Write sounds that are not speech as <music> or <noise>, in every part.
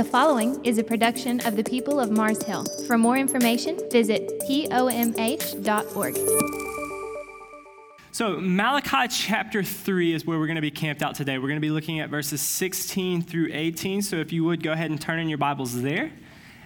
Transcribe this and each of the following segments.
The following is a production of the people of Mars Hill. For more information, visit pomh.org. So, Malachi chapter 3 is where we're going to be camped out today. We're going to be looking at verses 16 through 18. So, if you would go ahead and turn in your Bibles there.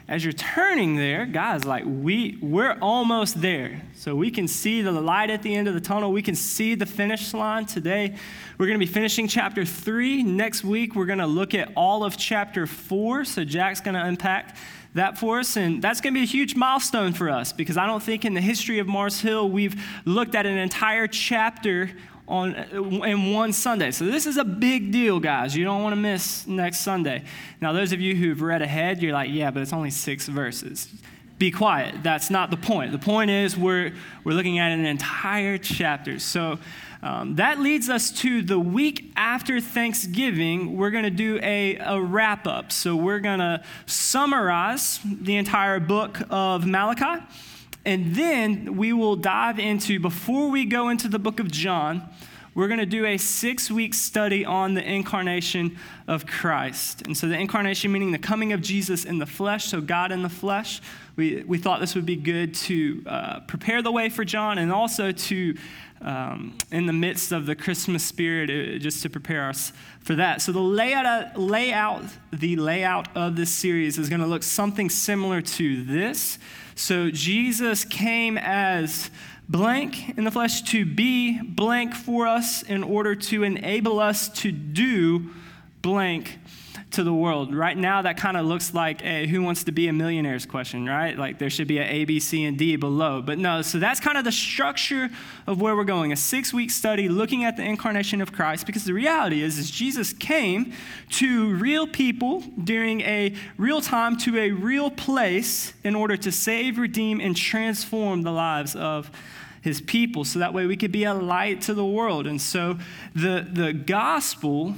As you're turning there, guys, like we we're almost there. So we can see the light at the end of the tunnel. We can see the finish line today. We're going to be finishing chapter 3. Next week we're going to look at all of chapter 4. So Jack's going to unpack that for us. And that's going to be a huge milestone for us because I don't think in the history of Mars Hill we've looked at an entire chapter on in one Sunday. So this is a big deal, guys. You don't want to miss next Sunday. Now, those of you who've read ahead, you're like, yeah, but it's only six verses. Be quiet. That's not the point. The point is we're we're looking at an entire chapter. So um, that leads us to the week after Thanksgiving. We're going to do a, a wrap up. So we're going to summarize the entire book of Malachi. And then we will dive into, before we go into the book of John, we're going to do a six week study on the incarnation of Christ. And so, the incarnation meaning the coming of Jesus in the flesh, so God in the flesh. We, we thought this would be good to uh, prepare the way for John and also to, um, in the midst of the Christmas spirit, uh, just to prepare us for that. So, the layout, layout, the layout of this series is going to look something similar to this. So Jesus came as blank in the flesh to be blank for us in order to enable us to do blank to the world. Right now, that kind of looks like a who wants to be a millionaire's question, right? Like there should be an A, B, C, and D below. But no, so that's kind of the structure of where we're going a six week study looking at the incarnation of Christ because the reality is, is Jesus came to real people during a real time to a real place in order to save, redeem, and transform the lives of his people so that way we could be a light to the world. And so the, the gospel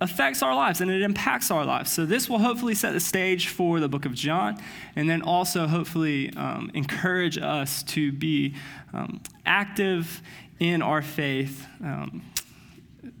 affects our lives and it impacts our lives. So, this will hopefully set the stage for the book of John and then also hopefully um, encourage us to be um, active in our faith. Um,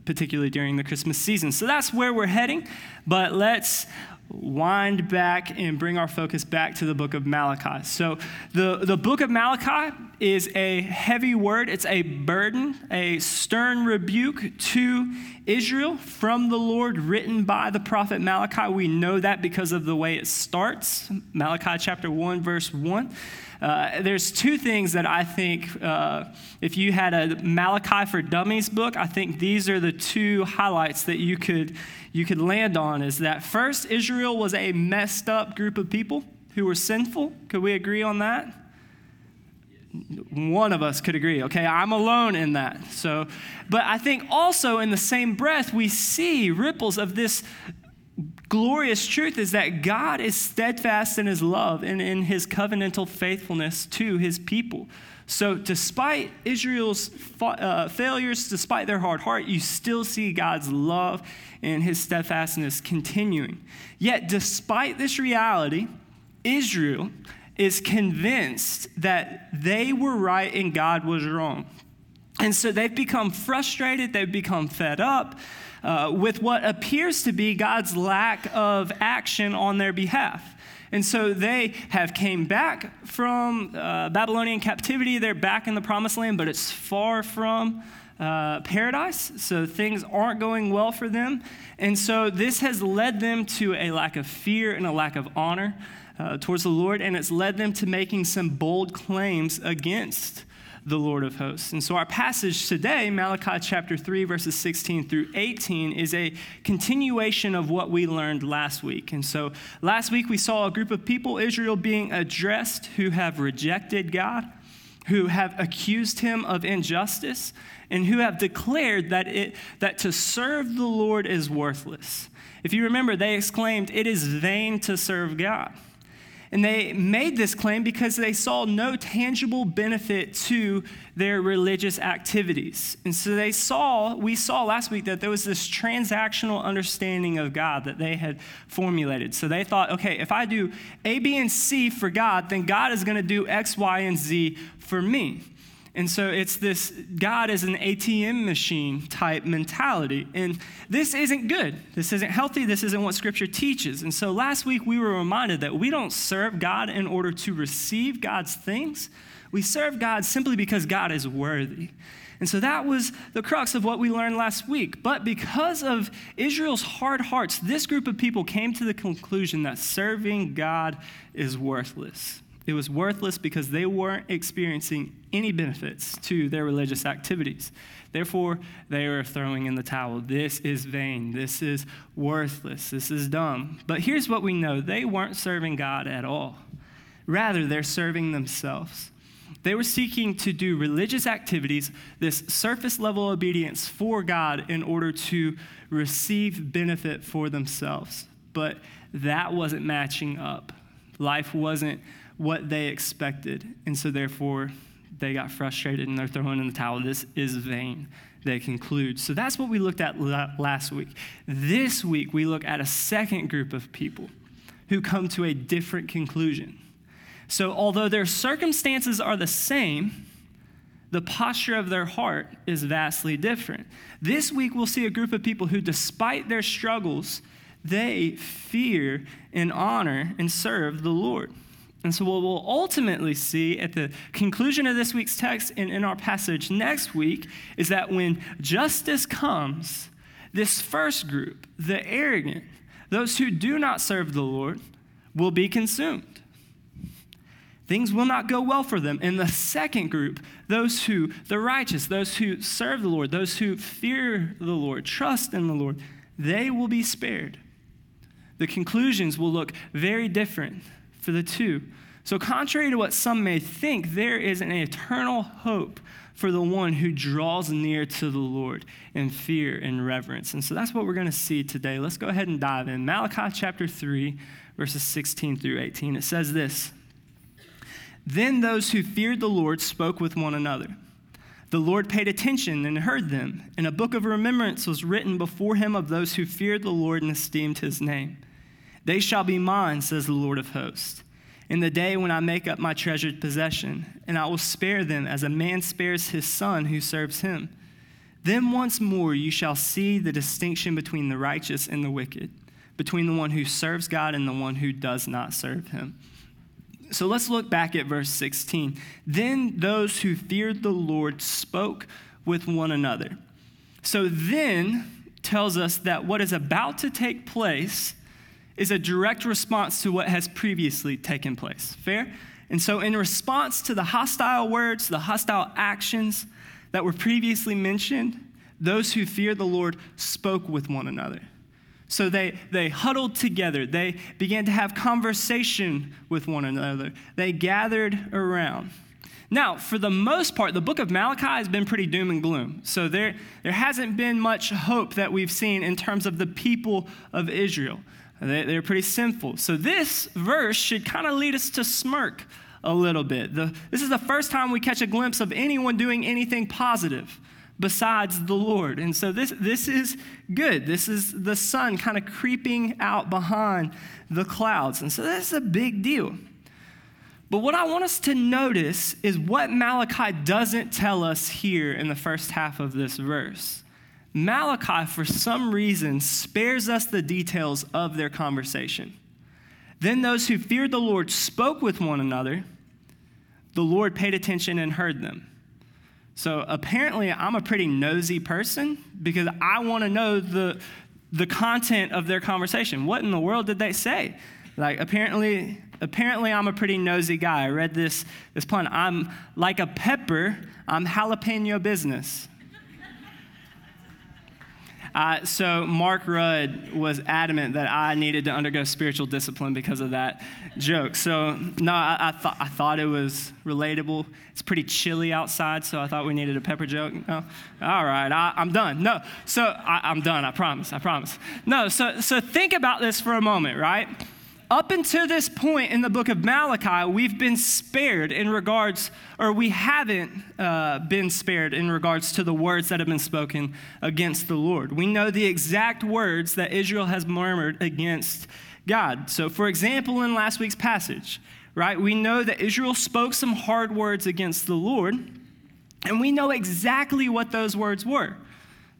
particularly during the Christmas season. So that's where we're heading, but let's wind back and bring our focus back to the book of Malachi. So, the, the book of Malachi is a heavy word, it's a burden, a stern rebuke to Israel from the Lord, written by the prophet Malachi. We know that because of the way it starts Malachi chapter 1, verse 1. Uh, there's two things that I think, uh, if you had a Malachi for Dummies book, I think these are the two highlights that you could, you could land on. Is that first, Israel was a messed up group of people who were sinful. Could we agree on that? one of us could agree okay i'm alone in that so but i think also in the same breath we see ripples of this glorious truth is that God is steadfast in his love and in his covenantal faithfulness to his people. So, despite Israel's uh, failures, despite their hard heart, you still see God's love and his steadfastness continuing. Yet, despite this reality, Israel is convinced that they were right and God was wrong. And so they've become frustrated, they've become fed up, uh, with what appears to be God's lack of action on their behalf. And so they have came back from uh, Babylonian captivity. They're back in the promised land, but it's far from uh, paradise. So things aren't going well for them. And so this has led them to a lack of fear and a lack of honor uh, towards the Lord. And it's led them to making some bold claims against the Lord of hosts. And so, our passage today, Malachi chapter 3, verses 16 through 18, is a continuation of what we learned last week. And so, last week we saw a group of people, Israel, being addressed who have rejected God, who have accused him of injustice, and who have declared that, it, that to serve the Lord is worthless. If you remember, they exclaimed, It is vain to serve God. And they made this claim because they saw no tangible benefit to their religious activities. And so they saw, we saw last week that there was this transactional understanding of God that they had formulated. So they thought, okay, if I do A, B, and C for God, then God is going to do X, Y, and Z for me. And so it's this God is an ATM machine type mentality. And this isn't good. This isn't healthy. This isn't what Scripture teaches. And so last week we were reminded that we don't serve God in order to receive God's things. We serve God simply because God is worthy. And so that was the crux of what we learned last week. But because of Israel's hard hearts, this group of people came to the conclusion that serving God is worthless. It was worthless because they weren't experiencing any benefits to their religious activities. Therefore, they were throwing in the towel. This is vain. This is worthless. This is dumb. But here's what we know they weren't serving God at all. Rather, they're serving themselves. They were seeking to do religious activities, this surface level obedience for God in order to receive benefit for themselves. But that wasn't matching up. Life wasn't what they expected. And so, therefore, they got frustrated and they're throwing in the towel. This is vain, they conclude. So, that's what we looked at last week. This week, we look at a second group of people who come to a different conclusion. So, although their circumstances are the same, the posture of their heart is vastly different. This week, we'll see a group of people who, despite their struggles, they fear and honor and serve the Lord. And so, what we'll ultimately see at the conclusion of this week's text and in our passage next week is that when justice comes, this first group, the arrogant, those who do not serve the Lord, will be consumed. Things will not go well for them. In the second group, those who, the righteous, those who serve the Lord, those who fear the Lord, trust in the Lord, they will be spared. The conclusions will look very different for the two. So, contrary to what some may think, there is an eternal hope for the one who draws near to the Lord in fear and reverence. And so that's what we're going to see today. Let's go ahead and dive in. Malachi chapter 3, verses 16 through 18. It says this Then those who feared the Lord spoke with one another. The Lord paid attention and heard them, and a book of remembrance was written before him of those who feared the Lord and esteemed his name. They shall be mine, says the Lord of hosts, in the day when I make up my treasured possession, and I will spare them as a man spares his son who serves him. Then once more you shall see the distinction between the righteous and the wicked, between the one who serves God and the one who does not serve him. So let's look back at verse 16. Then those who feared the Lord spoke with one another. So then tells us that what is about to take place is a direct response to what has previously taken place. Fair? And so, in response to the hostile words, the hostile actions that were previously mentioned, those who feared the Lord spoke with one another. So they, they huddled together. They began to have conversation with one another. They gathered around. Now, for the most part, the book of Malachi has been pretty doom and gloom. So there, there hasn't been much hope that we've seen in terms of the people of Israel. They, are pretty sinful. So this verse should kind of lead us to smirk a little bit. The, this is the first time we catch a glimpse of anyone doing anything positive besides the Lord. And so this, this is good. This is the sun kind of creeping out behind the clouds. And so that's a big deal. But what I want us to notice is what Malachi doesn't tell us here in the first half of this verse. Malachi, for some reason, spares us the details of their conversation. Then those who feared the Lord spoke with one another. The Lord paid attention and heard them. So apparently, I'm a pretty nosy person because I want to know the, the content of their conversation. What in the world did they say? Like, apparently, apparently I'm a pretty nosy guy. I read this, this pun. I'm like a pepper, I'm jalapeno business. Uh, so Mark Rudd was adamant that I needed to undergo spiritual discipline because of that joke. So no, I, I, I thought it was relatable. It's pretty chilly outside, so I thought we needed a pepper joke. No, all right, I, am done. No, so I, I'm done. I promise. I promise. No, so so think about this for a moment, right? Up until this point in the book of Malachi, we've been spared in regards, or we haven't uh, been spared in regards to the words that have been spoken against the Lord. We know the exact words that Israel has murmured against God. So, for example, in last week's passage, right, we know that Israel spoke some hard words against the Lord. And we know exactly what those words were.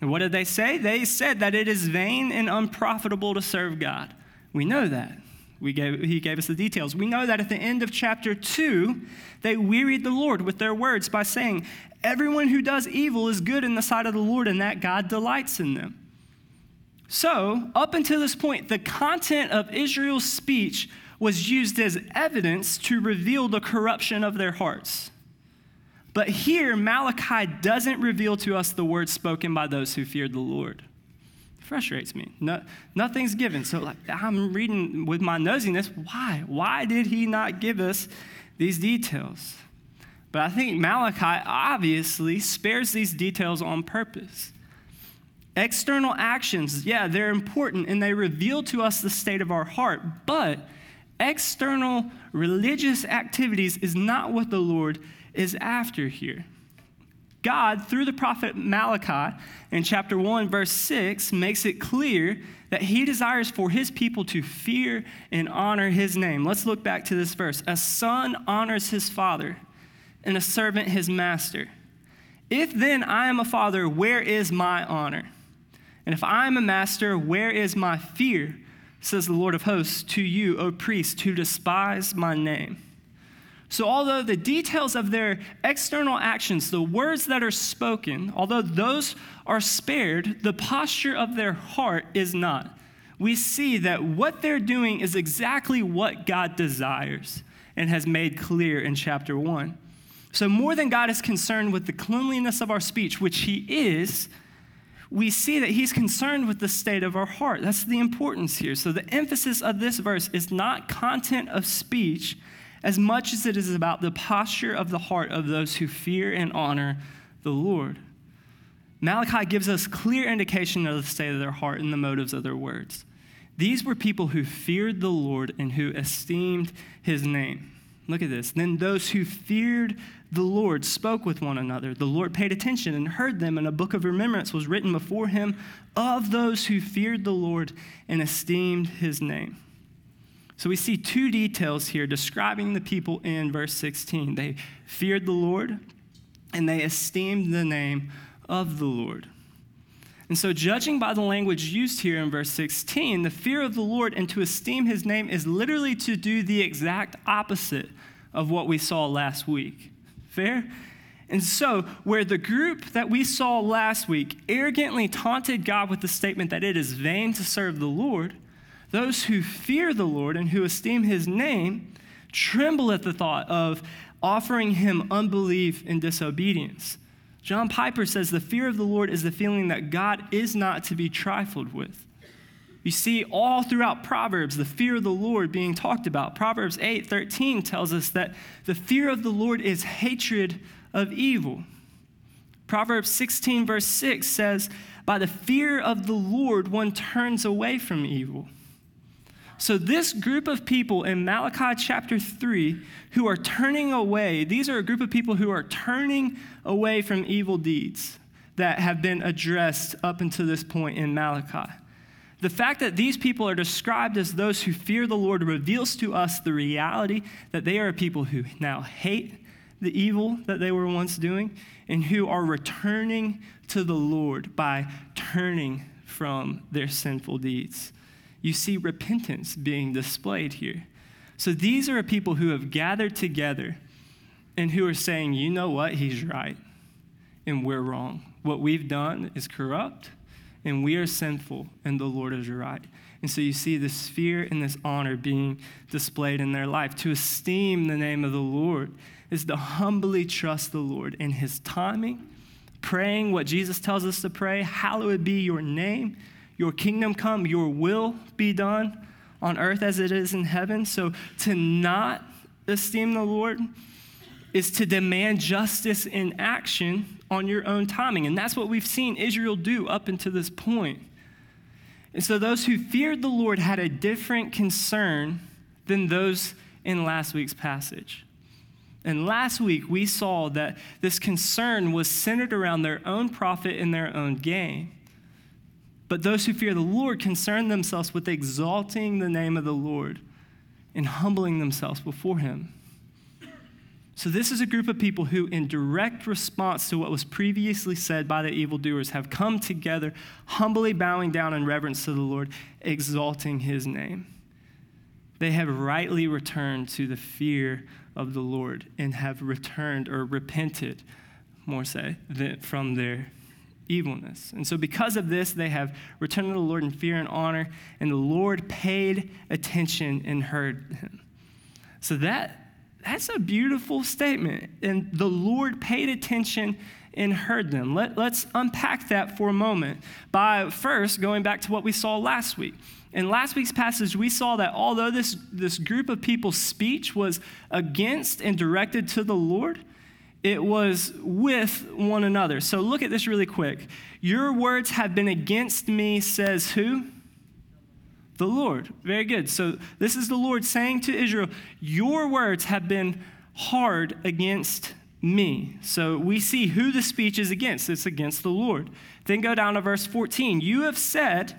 And what did they say? They said that it is vain and unprofitable to serve God. We know that. We gave, he gave us the details. We know that at the end of chapter 2, they wearied the Lord with their words by saying, Everyone who does evil is good in the sight of the Lord, and that God delights in them. So, up until this point, the content of Israel's speech was used as evidence to reveal the corruption of their hearts. But here, Malachi doesn't reveal to us the words spoken by those who feared the Lord. Frustrates me. No, nothing's given. So like, I'm reading with my nosiness. Why? Why did he not give us these details? But I think Malachi obviously spares these details on purpose. External actions, yeah, they're important and they reveal to us the state of our heart, but external religious activities is not what the Lord is after here. God, through the prophet Malachi in chapter 1, verse 6, makes it clear that he desires for his people to fear and honor his name. Let's look back to this verse. A son honors his father, and a servant his master. If then I am a father, where is my honor? And if I am a master, where is my fear? Says the Lord of hosts to you, O priests, who despise my name. So, although the details of their external actions, the words that are spoken, although those are spared, the posture of their heart is not. We see that what they're doing is exactly what God desires and has made clear in chapter 1. So, more than God is concerned with the cleanliness of our speech, which He is, we see that He's concerned with the state of our heart. That's the importance here. So, the emphasis of this verse is not content of speech as much as it is about the posture of the heart of those who fear and honor the Lord. Malachi gives us clear indication of the state of their heart and the motives of their words. These were people who feared the Lord and who esteemed his name. Look at this. Then those who feared the Lord spoke with one another. The Lord paid attention and heard them, and a book of remembrance was written before him of those who feared the Lord and esteemed his name. So we see two details here describing the people in verse 16. They feared the Lord and they esteemed the name of the Lord. And so, judging by the language used here in verse 16, the fear of the Lord and to esteem his name is literally to do the exact opposite of what we saw last week. Fair? And so, where the group that we saw last week arrogantly taunted God with the statement that it is vain to serve the Lord, those who fear the Lord and who esteem his name tremble at the thought of offering him unbelief and disobedience. John Piper says the fear of the Lord is the feeling that God is not to be trifled with. You see all throughout Proverbs the fear of the Lord being talked about. Proverbs 8:13 tells us that the fear of the Lord is hatred of evil. Proverbs 16 verse 6 says, "By the fear of the Lord one turns away from evil." So, this group of people in Malachi chapter 3 who are turning away, these are a group of people who are turning away from evil deeds that have been addressed up until this point in Malachi. The fact that these people are described as those who fear the Lord reveals to us the reality that they are a people who now hate the evil that they were once doing and who are returning to the Lord by turning from their sinful deeds you see repentance being displayed here. So these are people who have gathered together and who are saying, you know what, he's right, and we're wrong. What we've done is corrupt, and we are sinful, and the Lord is right. And so you see this fear and this honor being displayed in their life. To esteem the name of the Lord is to humbly trust the Lord in his timing, praying what Jesus tells us to pray, hallowed be your name your kingdom come, your will be done on earth as it is in heaven. So to not esteem the Lord is to demand justice in action on your own timing. And that's what we've seen Israel do up until this point. And so those who feared the Lord had a different concern than those in last week's passage. And last week we saw that this concern was centered around their own profit and their own gain. But those who fear the Lord concern themselves with exalting the name of the Lord and humbling themselves before him. So, this is a group of people who, in direct response to what was previously said by the evildoers, have come together, humbly bowing down in reverence to the Lord, exalting his name. They have rightly returned to the fear of the Lord and have returned or repented, more say, from their evilness. And so, because of this, they have returned to the Lord in fear and honor, and the Lord paid attention and heard him. So, that that's a beautiful statement. And the Lord paid attention and heard them. Let, let's unpack that for a moment by first going back to what we saw last week. In last week's passage, we saw that although this, this group of people's speech was against and directed to the Lord, it was with one another. So look at this really quick. Your words have been against me, says who? the Lord. Very good. So this is the Lord saying to Israel, Your words have been hard against me. So we see who the speech is against. It's against the Lord. Then go down to verse 14. You have said,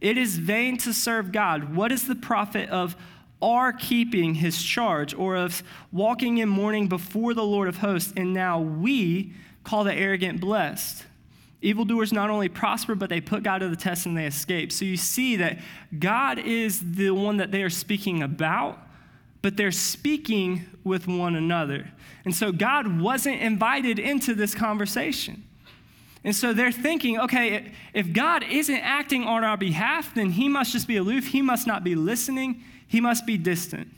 It is vain to serve God. What is the profit of our keeping his charge or of walking in mourning before the Lord of hosts? And now we call the arrogant blessed. Evildoers not only prosper, but they put God to the test and they escape. So you see that God is the one that they are speaking about, but they're speaking with one another. And so God wasn't invited into this conversation. And so they're thinking, okay, if God isn't acting on our behalf, then he must just be aloof. He must not be listening. He must be distant.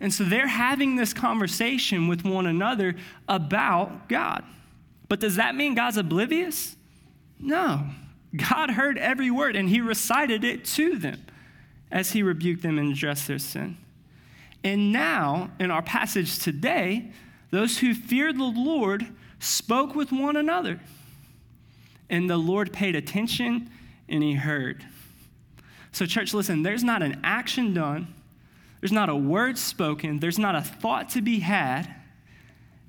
And so they're having this conversation with one another about God. But does that mean God's oblivious? No. God heard every word and he recited it to them as he rebuked them and addressed their sin. And now, in our passage today, those who feared the Lord spoke with one another. And the Lord paid attention and he heard. So, church, listen, there's not an action done, there's not a word spoken, there's not a thought to be had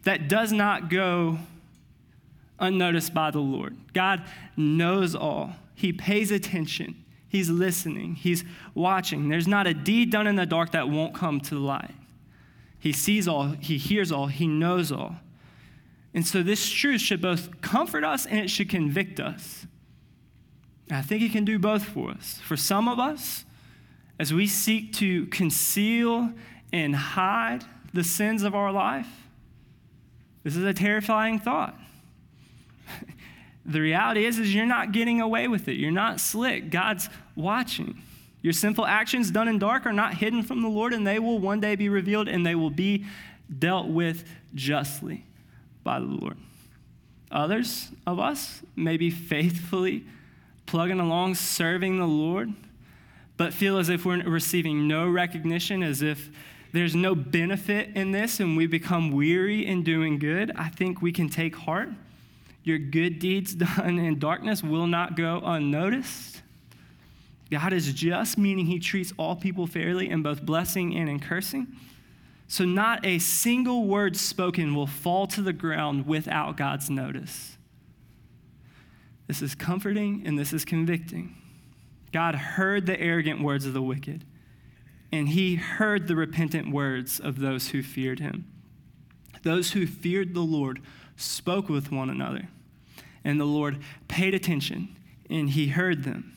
that does not go unnoticed by the Lord. God knows all, He pays attention, He's listening, He's watching. There's not a deed done in the dark that won't come to the light. He sees all, He hears all, He knows all. And so this truth should both comfort us and it should convict us. And I think He can do both for us. For some of us, as we seek to conceal and hide the sins of our life, this is a terrifying thought. <laughs> the reality is, is you're not getting away with it. You're not slick. God's watching. Your sinful actions done in dark are not hidden from the Lord, and they will one day be revealed, and they will be dealt with justly by the Lord. Others of us may be faithfully plugging along, serving the Lord, but feel as if we're receiving no recognition, as if there's no benefit in this, and we become weary in doing good. I think we can take heart your good deeds <laughs> done in darkness will not go unnoticed. God is just, meaning he treats all people fairly in both blessing and in cursing. So, not a single word spoken will fall to the ground without God's notice. This is comforting and this is convicting. God heard the arrogant words of the wicked, and he heard the repentant words of those who feared him. Those who feared the Lord spoke with one another and the Lord paid attention, and he heard them.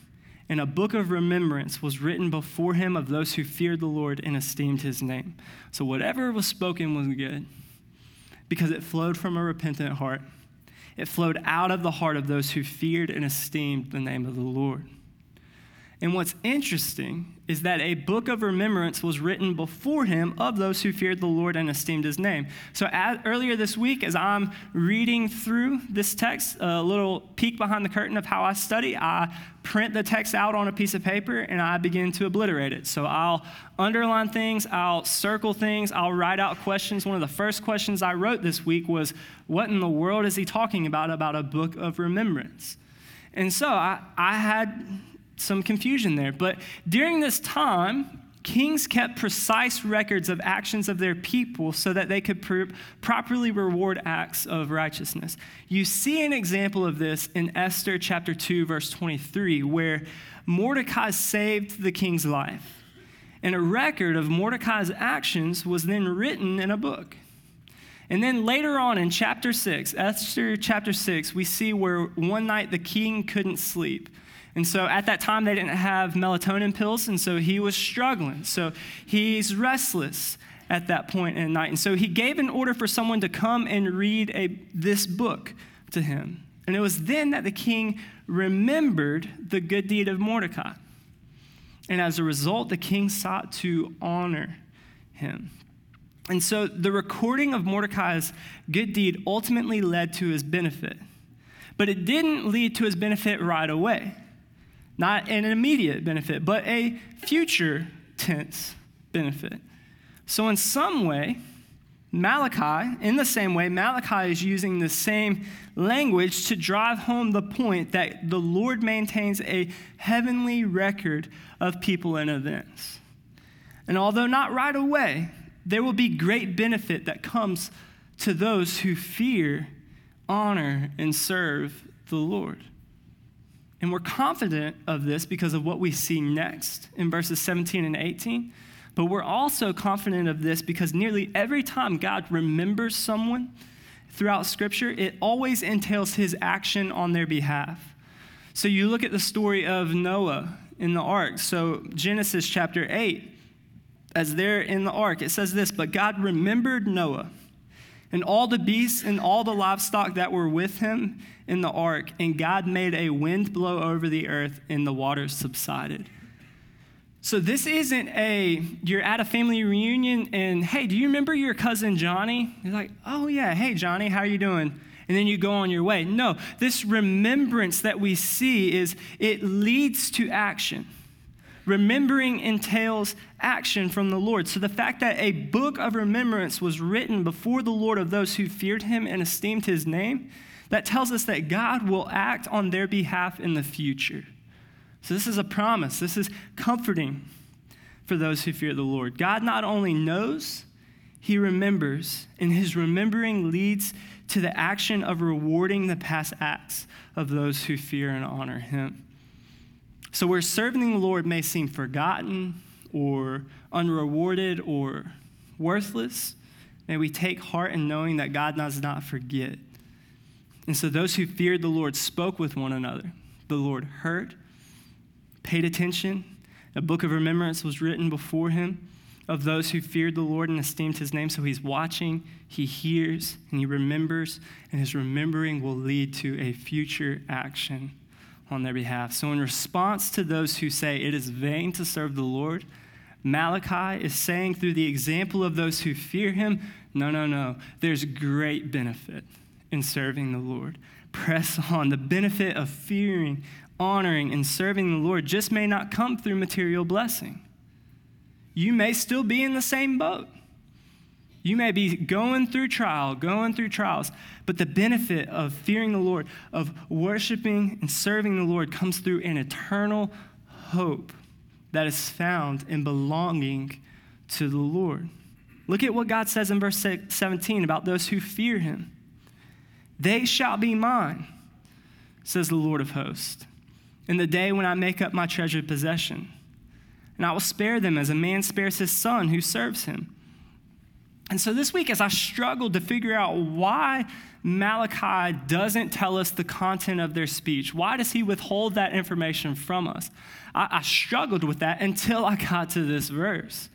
And a book of remembrance was written before him of those who feared the Lord and esteemed his name. So whatever was spoken was good because it flowed from a repentant heart. It flowed out of the heart of those who feared and esteemed the name of the Lord. And what's interesting is that a book of remembrance was written before him of those who feared the Lord and esteemed his name. So, as, earlier this week, as I'm reading through this text, a little peek behind the curtain of how I study, I print the text out on a piece of paper and I begin to obliterate it. So, I'll underline things, I'll circle things, I'll write out questions. One of the first questions I wrote this week was, What in the world is he talking about, about a book of remembrance? And so I, I had some confusion there. But during this time, kings kept precise records of actions of their people so that they could pr- properly reward acts of righteousness. You see an example of this in Esther chapter 2, verse 23, where Mordecai saved the king's life. And a record of Mordecai's actions was then written in a book. And then later on in chapter 6, Esther chapter 6, we see where one night the king couldn't sleep. And so at that time, they didn't have melatonin pills, and so he was struggling. So he's restless at that point in the night. And so he gave an order for someone to come and read a, this book to him. And it was then that the king remembered the good deed of Mordecai. And as a result, the king sought to honor him. And so the recording of Mordecai's good deed ultimately led to his benefit. But it didn't lead to his benefit right away. Not an immediate benefit, but a future tense benefit. So, in some way, Malachi, in the same way, Malachi is using the same language to drive home the point that the Lord maintains a heavenly record of people and events. And although not right away, there will be great benefit that comes to those who fear, honor, and serve the Lord. And we're confident of this because of what we see next in verses 17 and 18. But we're also confident of this because nearly every time God remembers someone throughout Scripture, it always entails his action on their behalf. So you look at the story of Noah in the ark. So, Genesis chapter 8, as they're in the ark, it says this But God remembered Noah and all the beasts and all the livestock that were with him in the ark, and God made a wind blow over the earth, and the waters subsided. So this isn't a you're at a family reunion and hey, do you remember your cousin Johnny? You're like, "Oh yeah, hey Johnny, how are you doing?" And then you go on your way. No, this remembrance that we see is it leads to action. Remembering entails action from the Lord. So the fact that a book of remembrance was written before the Lord of those who feared him and esteemed his name, that tells us that God will act on their behalf in the future. So, this is a promise. This is comforting for those who fear the Lord. God not only knows, he remembers, and his remembering leads to the action of rewarding the past acts of those who fear and honor him. So, where serving the Lord may seem forgotten or unrewarded or worthless, may we take heart in knowing that God does not forget. And so, those who feared the Lord spoke with one another. The Lord heard paid attention. A book of remembrance was written before him of those who feared the Lord and esteemed his name. So he's watching, he hears, and he remembers, and his remembering will lead to a future action on their behalf. So, in response to those who say it is vain to serve the Lord, Malachi is saying through the example of those who fear him, no, no, no. There's great benefit in serving the Lord. Press on. The benefit of fearing honoring, and serving the Lord just may not come through material blessing. You may still be in the same boat. You may be going through trial, going through trials, but the benefit of fearing the Lord, of worshiping and serving the Lord, comes through an eternal hope that is found in belonging to the Lord. Look at what God says in verse 17 about those who fear him. They shall be mine, says the Lord of hosts in the day when I make up my treasured possession. And I will spare them as a man spares his son who serves him. And so this week, as I struggled to figure out why Malachi doesn't tell us the content of their speech, why does he withhold that information from us? I, I struggled with that until I got to this verse.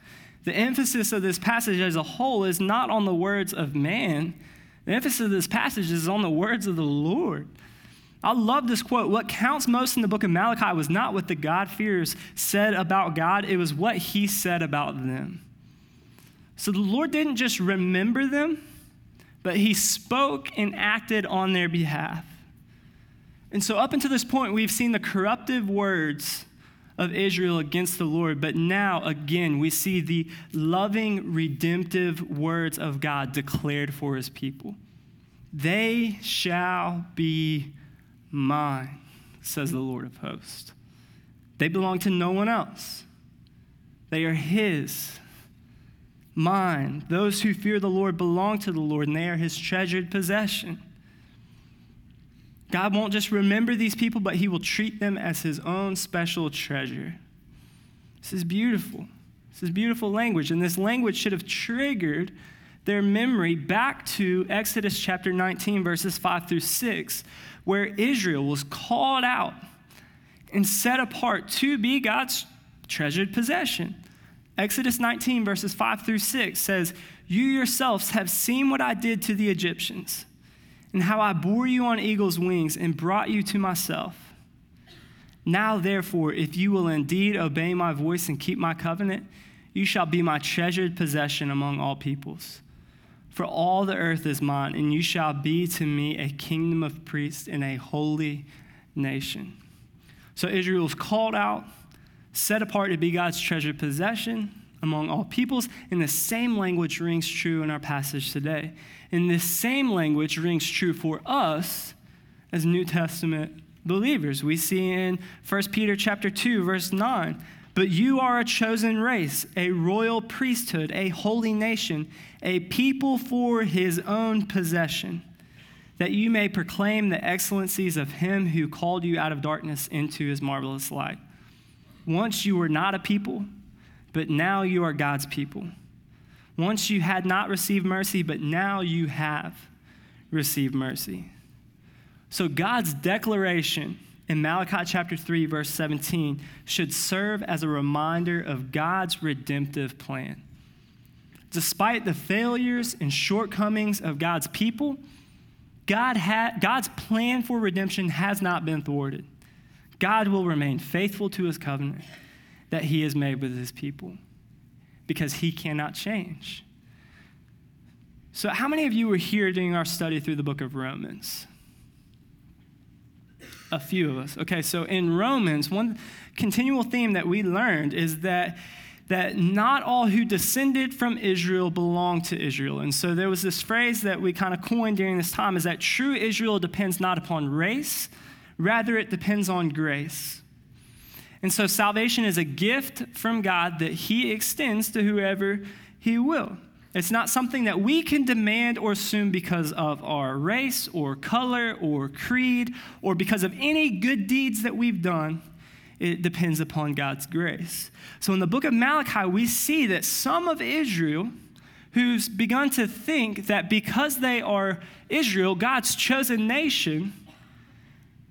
The emphasis of this passage as a whole is not on the words of man, the emphasis of this passage is on the words of the Lord. I love this quote. What counts most in the book of Malachi was not what the God-fearers said about God, it was what he said about them. So the Lord didn't just remember them, but he spoke and acted on their behalf. And so, up until this point, we've seen the corruptive words of Israel against the Lord, but now, again, we see the loving, redemptive words of God declared for his people. They shall be mine, says the Lord of hosts. They belong to no one else. They are His, mine. Those who fear the Lord belong to the Lord, and they are His treasured possession. God won't just remember these people, but He will treat them as His own special treasure. This is beautiful. This is beautiful language, and this language should have triggered their memory back to Exodus chapter 19, verses 5 through 6, where Israel was called out and set apart to be God's treasured possession. Exodus 19, verses 5 through 6 says, You yourselves have seen what I did to the Egyptians, and how I bore you on eagle's wings and brought you to myself. Now, therefore, if you will indeed obey my voice and keep my covenant, you shall be my treasured possession among all peoples. For all the earth is mine, and you shall be to me a kingdom of priests and a holy nation. So Israel is called out, set apart to be God's treasured possession among all peoples. And the same language rings true in our passage today. And this same language rings true for us as New Testament believers. We see in 1 Peter chapter 2 verse 9, "But you are a chosen race, a royal priesthood, a holy nation, a people for his own possession." that you may proclaim the excellencies of him who called you out of darkness into his marvelous light. Once you were not a people, but now you are God's people. Once you had not received mercy, but now you have received mercy. So God's declaration in Malachi chapter 3, verse 17, should serve as a reminder of God's redemptive plan. Despite the failures and shortcomings of God's people, God ha- God's plan for redemption has not been thwarted. God will remain faithful to his covenant that he has made with his people because he cannot change. So, how many of you were here during our study through the book of Romans? A few of us. Okay, so in Romans, one continual theme that we learned is that that not all who descended from Israel belong to Israel. And so there was this phrase that we kind of coined during this time is that true Israel depends not upon race, rather, it depends on grace. And so salvation is a gift from God that He extends to whoever He will. It's not something that we can demand or assume because of our race or color or creed or because of any good deeds that we've done it depends upon God's grace. So in the book of Malachi, we see that some of Israel who's begun to think that because they are Israel, God's chosen nation,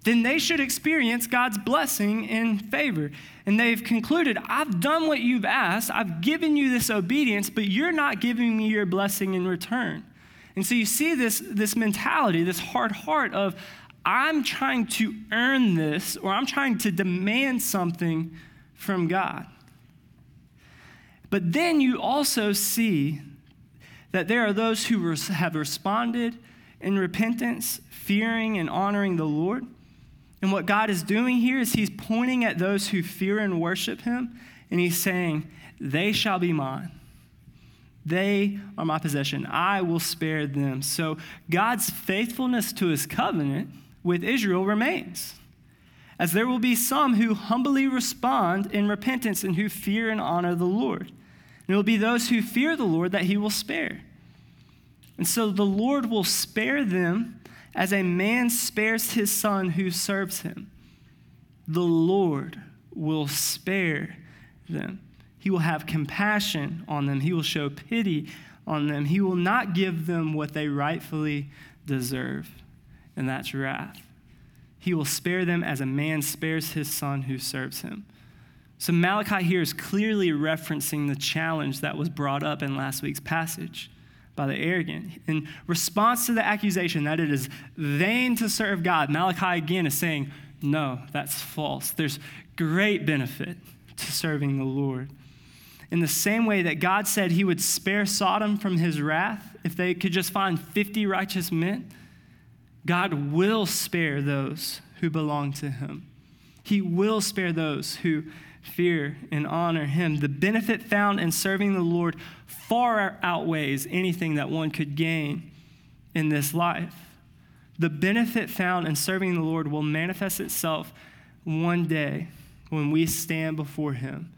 then they should experience God's blessing and favor. And they've concluded, I've done what you've asked, I've given you this obedience, but you're not giving me your blessing in return. And so you see this, this mentality, this hard heart of, I'm trying to earn this or I'm trying to demand something from God. But then you also see that there are those who have responded in repentance, fearing and honoring the Lord. And what God is doing here is He's pointing at those who fear and worship Him, and He's saying, They shall be mine. They are my possession. I will spare them. So God's faithfulness to His covenant with Israel remains. As there will be some who humbly respond in repentance and who fear and honor the Lord. And it will be those who fear the Lord that he will spare. And so the Lord will spare them as a man spares his son who serves him. The Lord will spare them. He will have compassion on them. He will show pity on them. He will not give them what they rightfully deserve and that's wrath. He will spare them as a man spares his son who serves him. So Malachi here is clearly referencing the challenge that was brought up in last week's passage by the arrogant. In response to the accusation that it is vain to serve God, Malachi again is saying, no, that's false. There's great benefit to serving the Lord. In the same way that God said he would spare Sodom from his wrath if they could just find 50 righteous men, God will spare those who belong to him. He will spare those who fear and honor him. The benefit found in serving the Lord far outweighs anything that one could gain in this life. The benefit found in serving the Lord will manifest itself one day when we stand before him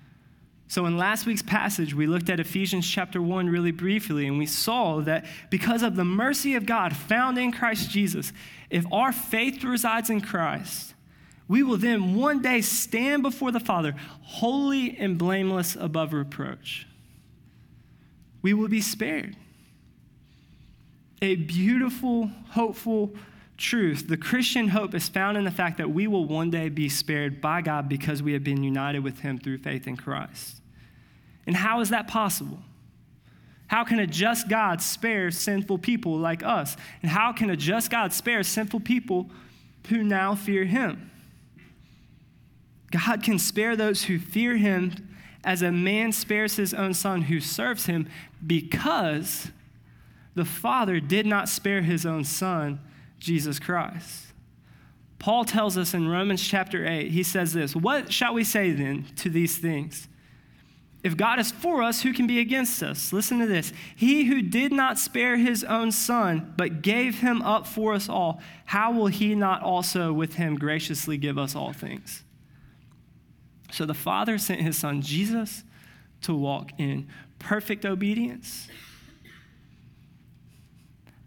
so, in last week's passage, we looked at Ephesians chapter 1 really briefly, and we saw that because of the mercy of God found in Christ Jesus, if our faith resides in Christ, we will then one day stand before the Father, holy and blameless above reproach. We will be spared. a beautiful, hopeful truth. The Christian hope is found in the fact that we will one day be spared by God because we have been united with Him through faith in Christ. And how is that possible? How can a just God spare sinful people like us? And how can a just God spare sinful people who now fear Him? God can spare those who fear Him as a man spares his own son who serves him because the Father did not spare his own son Jesus Christ. Paul tells us in Romans chapter 8, he says this What shall we say then to these things? If God is for us, who can be against us? Listen to this. He who did not spare his own son, but gave him up for us all, how will he not also with him graciously give us all things? So the Father sent his son Jesus to walk in perfect obedience,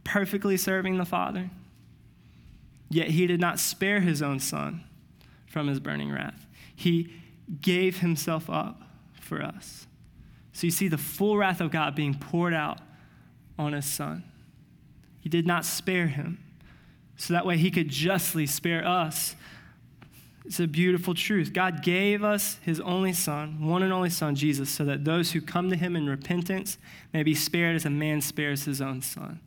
perfectly serving the Father Yet he did not spare his own son from his burning wrath. He gave himself up for us. So you see the full wrath of God being poured out on his son. He did not spare him. So that way he could justly spare us. It's a beautiful truth. God gave us his only son, one and only son, Jesus, so that those who come to him in repentance may be spared as a man spares his own son.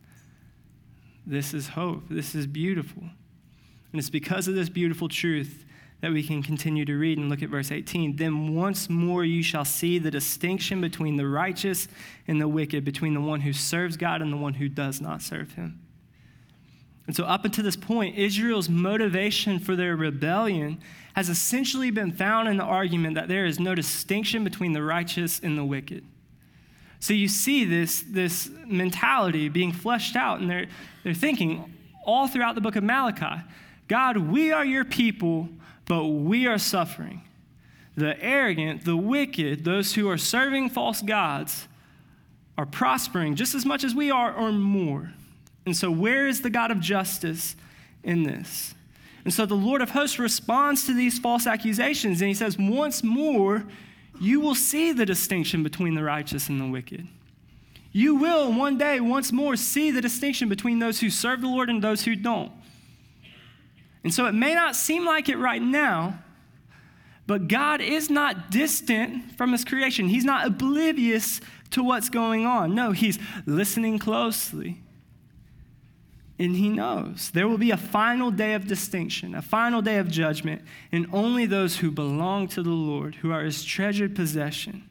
This is hope. This is beautiful. And it's because of this beautiful truth that we can continue to read and look at verse 18. Then once more you shall see the distinction between the righteous and the wicked, between the one who serves God and the one who does not serve him. And so, up until this point, Israel's motivation for their rebellion has essentially been found in the argument that there is no distinction between the righteous and the wicked. So, you see this, this mentality being fleshed out in their, their thinking all throughout the book of Malachi. God, we are your people, but we are suffering. The arrogant, the wicked, those who are serving false gods are prospering just as much as we are or more. And so, where is the God of justice in this? And so, the Lord of hosts responds to these false accusations and he says, Once more, you will see the distinction between the righteous and the wicked. You will one day, once more, see the distinction between those who serve the Lord and those who don't. And so it may not seem like it right now, but God is not distant from his creation. He's not oblivious to what's going on. No, he's listening closely. And he knows there will be a final day of distinction, a final day of judgment, and only those who belong to the Lord, who are his treasured possession,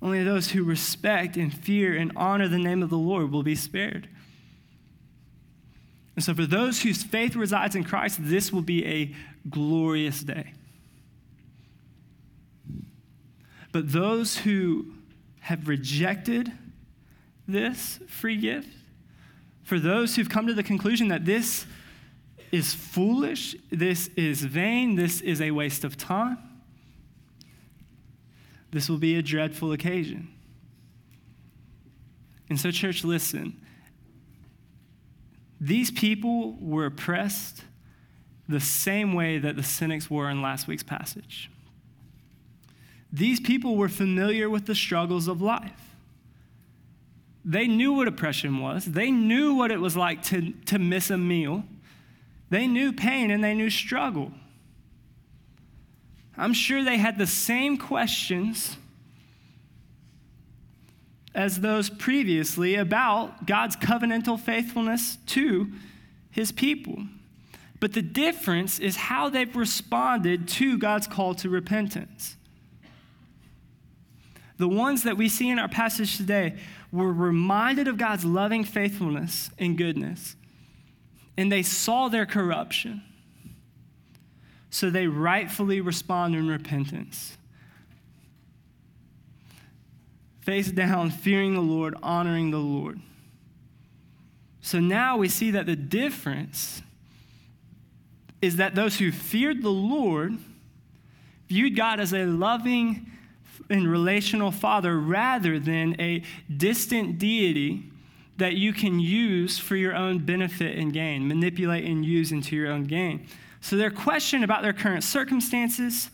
only those who respect and fear and honor the name of the Lord will be spared. And so, for those whose faith resides in Christ, this will be a glorious day. But those who have rejected this free gift, for those who've come to the conclusion that this is foolish, this is vain, this is a waste of time, this will be a dreadful occasion. And so, church, listen. These people were oppressed the same way that the cynics were in last week's passage. These people were familiar with the struggles of life. They knew what oppression was. They knew what it was like to, to miss a meal. They knew pain and they knew struggle. I'm sure they had the same questions as those previously about God's covenantal faithfulness to his people. But the difference is how they've responded to God's call to repentance. The ones that we see in our passage today were reminded of God's loving faithfulness and goodness, and they saw their corruption. So they rightfully respond in repentance face down, fearing the Lord, honoring the Lord. So now we see that the difference is that those who feared the Lord viewed God as a loving and relational father rather than a distant deity that you can use for your own benefit and gain, manipulate and use into your own gain. So their question about their current circumstances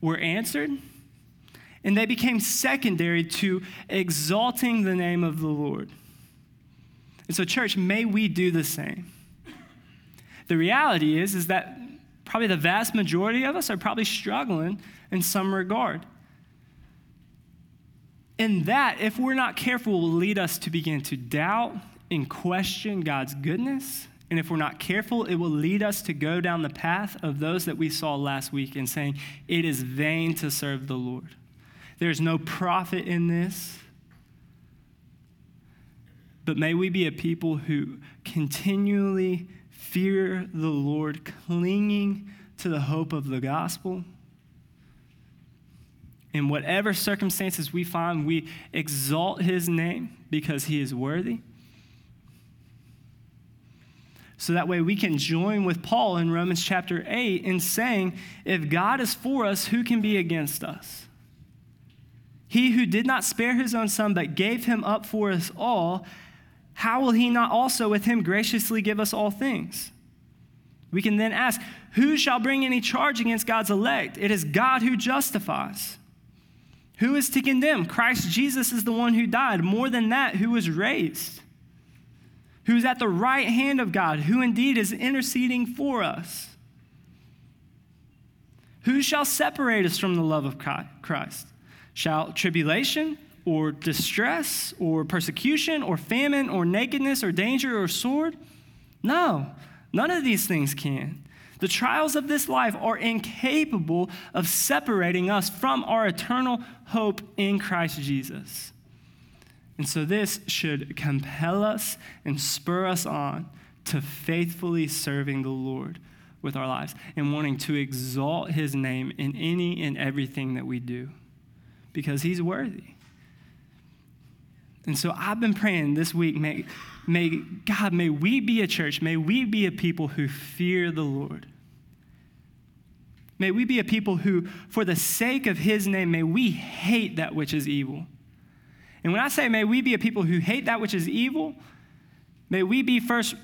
were answered and they became secondary to exalting the name of the Lord. And so, church, may we do the same. The reality is, is that probably the vast majority of us are probably struggling in some regard. And that, if we're not careful, will lead us to begin to doubt and question God's goodness. And if we're not careful, it will lead us to go down the path of those that we saw last week in saying, it is vain to serve the Lord. There's no profit in this. But may we be a people who continually fear the Lord, clinging to the hope of the gospel. In whatever circumstances we find, we exalt his name because he is worthy. So that way we can join with Paul in Romans chapter 8 in saying, if God is for us, who can be against us? He who did not spare his own son, but gave him up for us all, how will he not also with him graciously give us all things? We can then ask, who shall bring any charge against God's elect? It is God who justifies. Who is to condemn? Christ Jesus is the one who died. More than that, who was raised, who's at the right hand of God, who indeed is interceding for us. Who shall separate us from the love of Christ? Shall tribulation or distress or persecution or famine or nakedness or danger or sword? No, none of these things can. The trials of this life are incapable of separating us from our eternal hope in Christ Jesus. And so, this should compel us and spur us on to faithfully serving the Lord with our lives and wanting to exalt his name in any and everything that we do because he's worthy. And so I've been praying this week, may, may God, may we be a church, may we be a people who fear the Lord. May we be a people who, for the sake of his name, may we hate that which is evil. And when I say may we be a people who hate that which is evil, may we be first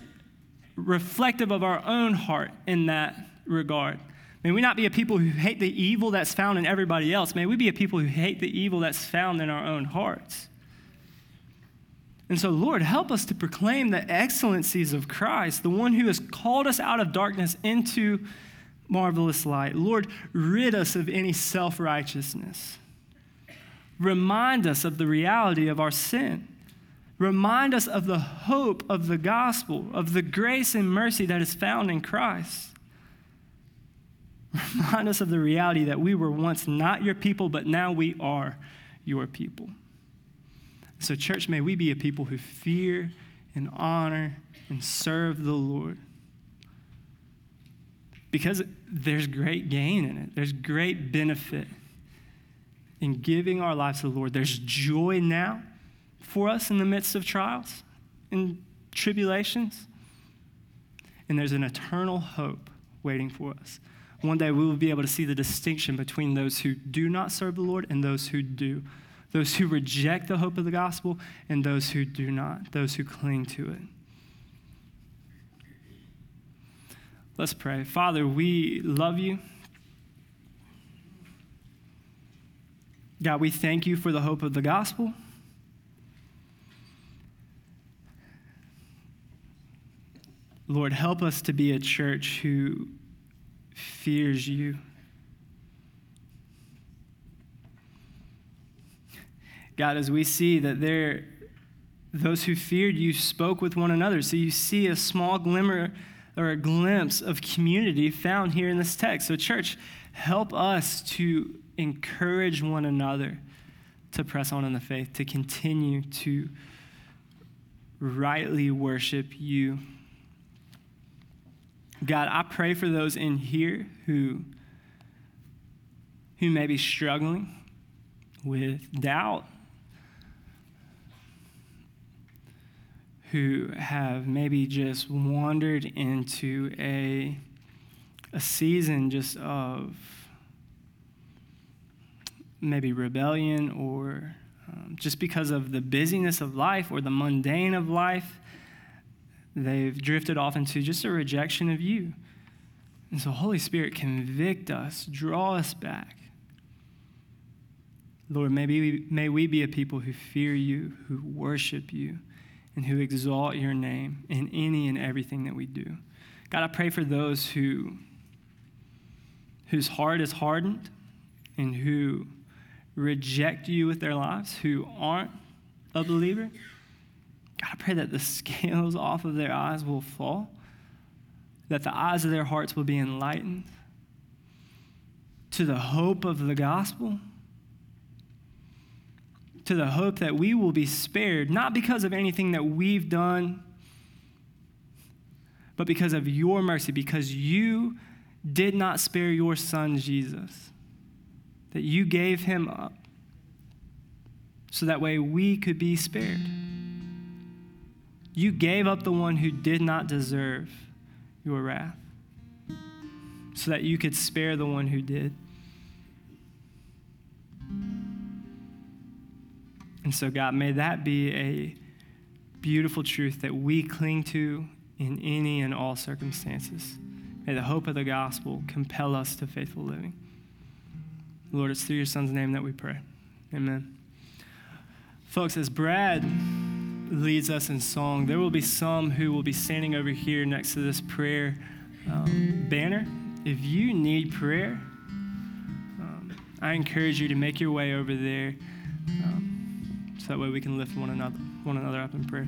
reflective of our own heart in that regard. May we not be a people who hate the evil that's found in everybody else. May we be a people who hate the evil that's found in our own hearts. And so, Lord, help us to proclaim the excellencies of Christ, the one who has called us out of darkness into marvelous light. Lord, rid us of any self righteousness. Remind us of the reality of our sin. Remind us of the hope of the gospel, of the grace and mercy that is found in Christ. Remind us of the reality that we were once not your people, but now we are your people. So, church, may we be a people who fear and honor and serve the Lord. Because there's great gain in it, there's great benefit in giving our lives to the Lord. There's joy now for us in the midst of trials and tribulations. And there's an eternal hope waiting for us. One day we will be able to see the distinction between those who do not serve the Lord and those who do those who reject the hope of the gospel, and those who do not, those who cling to it. Let's pray. Father, we love you. God, we thank you for the hope of the gospel. Lord, help us to be a church who fears you. God, as we see that there, those who feared you spoke with one another. So you see a small glimmer or a glimpse of community found here in this text. So, church, help us to encourage one another to press on in the faith, to continue to rightly worship you. God, I pray for those in here who, who may be struggling with doubt who have maybe just wandered into a, a season just of maybe rebellion or um, just because of the busyness of life or the mundane of life, they've drifted off into just a rejection of you. And so, Holy Spirit, convict us, draw us back. Lord, maybe may we be a people who fear you, who worship you and who exalt your name in any and everything that we do. God, I pray for those who whose heart is hardened and who reject you with their lives, who aren't a believer. God, I pray that the <laughs> scales off of their eyes will fall, that the eyes of their hearts will be enlightened to the hope of the gospel, to the hope that we will be spared, not because of anything that we've done, but because of your mercy, because you did not spare your son Jesus, that you gave him up so that way we could be spared. You gave up the one who did not deserve your wrath so that you could spare the one who did. And so, God, may that be a beautiful truth that we cling to in any and all circumstances. May the hope of the gospel compel us to faithful living. Lord, it's through your son's name that we pray. Amen. Folks, as Brad leads us in song, there will be some who will be standing over here next to this prayer um, banner. If you need prayer, um, I encourage you to make your way over there um, so that way we can lift one another, one another up in prayer.